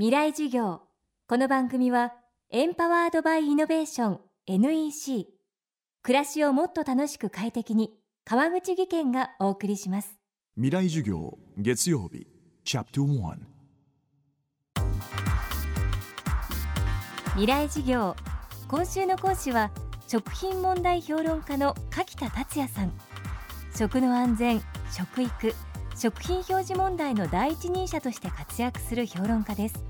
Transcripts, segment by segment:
未来授業。この番組はエンパワードバイイノベーション NEC 暮らしをもっと楽しく快適に川口義賢がお送りします。未来授業月曜日チャプター未来授業。今週の講師は食品問題評論家の柿田達也さん。食の安全食育食品表示問題の第一人者として活躍する評論家です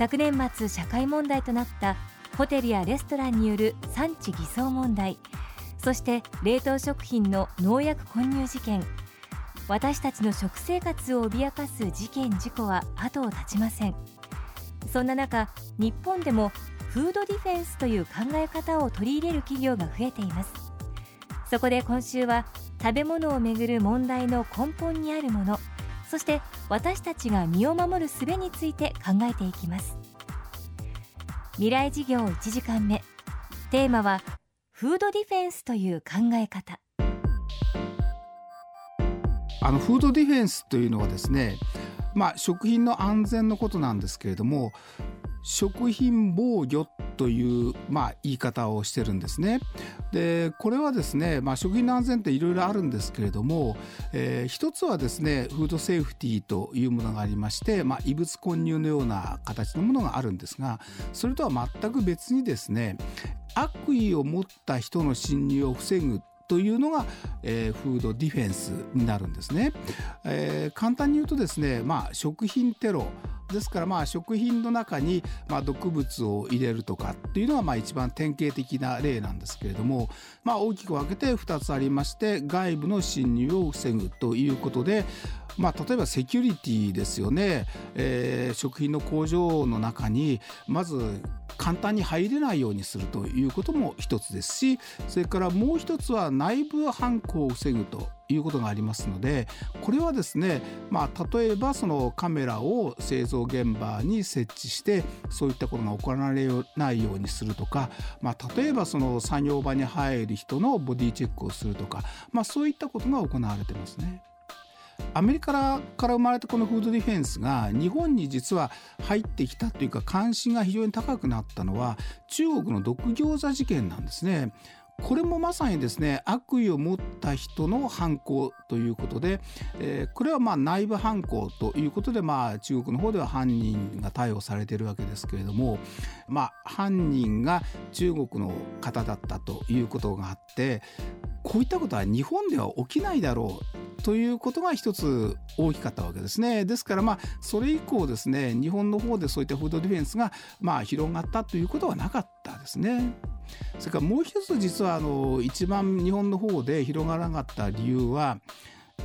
昨年末社会問題となったホテルやレストランによる産地偽装問題そして冷凍食品の農薬混入事件。私たちの食生活を脅かす事件事故は後を絶ちません。そんな中日本でもフードディフェンスという考え方を取り入れる企業が増えています。そこで今週は食べ物をめぐる問題の根本にあるもの。そして私たちが身を守る術について考えていきます。未来事業1時間目。テーマはフードディフェンスという考え方。あのフードディフェンスというのはですねまあ食品の安全のことなんですけれども食品防御という、まあ、言い方をしてるんですね。でこれはですね、まあ、食品の安全っていろいろあるんですけれども、えー、一つはですねフードセーフティーというものがありまして、まあ、異物混入のような形のものがあるんですがそれとは全く別にですね悪意を持った人の侵入を防ぐというのが、えー、フードディフェンスになるんですね。えー、簡単に言うとですね、まあ、食品テロですからまあ食品の中にまあ毒物を入れるとかっていうのがまあ一番典型的な例なんですけれども、まあ、大きく分けて2つありまして外部の侵入を防ぐということでまあ、例えばセキュリティですよね、えー、食品の工場の中にまず簡単に入れないようにするということも一つですしそれからもう一つは内部犯行を防ぐということがありますのでこれはですね、まあ、例えばそのカメラを製造現場に設置してそういったことが行われないようにするとか、まあ、例えばその作業場に入る人のボディチェックをするとか、まあ、そういったことが行われてますね。アメリカから生まれたこのフードディフェンスが日本に実は入ってきたというか関心が非常に高くなったのは中国の毒餃子事件なんですね。これもまさにですね悪意を持った人の犯行ということで、えー、これはまあ内部犯行ということで、まあ、中国の方では犯人が逮捕されているわけですけれども、まあ、犯人が中国の方だったということがあってこういったことは日本では起きないだろうということが一つ大きかったわけですね。ですからまあそれ以降ですね日本の方でそういったフードディフェンスがまあ広がったということはなかったですね。それからもう一つ実はあの一番日本の方で広がらなかった理由は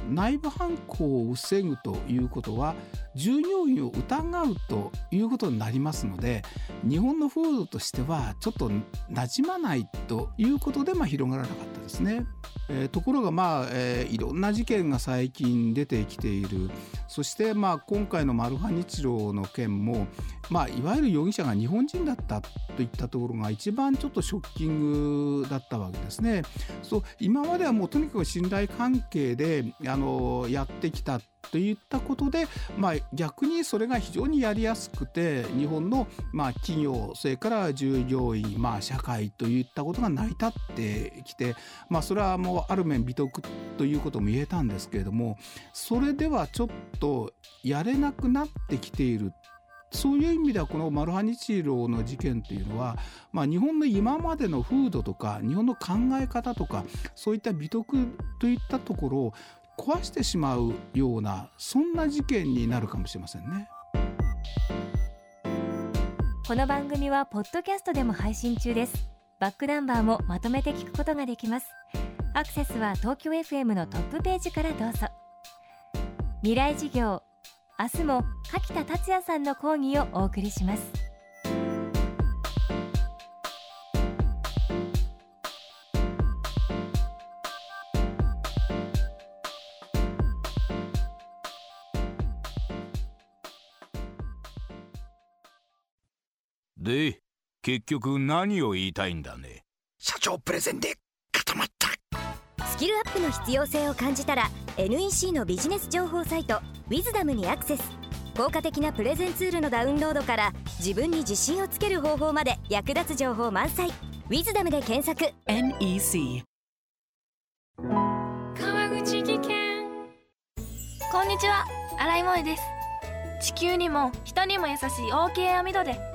内部犯行を防ぐということは従業員を疑うということになりますので日本の風土としてはちょっと馴染まないということでまあ広がらなかったですね。えー、ところがまあ、えー、いろんな事件が最近出てきているそしてまあ今回のマルハニチロの件も、まあ、いわゆる容疑者が日本人だったといったところが一番ちょっとショッキングだったわけですね。そう今まではもうとにかく信頼関係であのやってきたといったことで、まあ、逆にそれが非常にやりやすくて日本の、まあ、企業それから従業員、まあ、社会といったことが成り立ってきて、まあ、それはもうある面美徳ということも言えたんですけれどもそれではちょっとやれなくなってきている。そういう意味ではこのマルハニチローの事件というのは、まあ、日本の今までの風土とか日本の考え方とかそういった美徳といったところを壊してしまうようなそんな事件になるかもしれませんね。この番組はポッドキャストでも配信中です。バックナンバーもまとめて聞くことができます。アクセスは東京 FM のトップページからどうぞ。未来事業明日も柿田達也さんの講義をお送りします。で結局何を言いたいんだね？社長プレゼンで固まった。スキルアップの必要性を感じたら NEC のビジネス情報サイト「ウィズダムにアクセス。効果的なプレゼンツールのダウンロードから自分に自信をつける方法まで役立つ情報満載「ウィズダムで検索。NEC 川口技研。こんにちは。新井萌です。地球にも人にも優しい OK 網戸で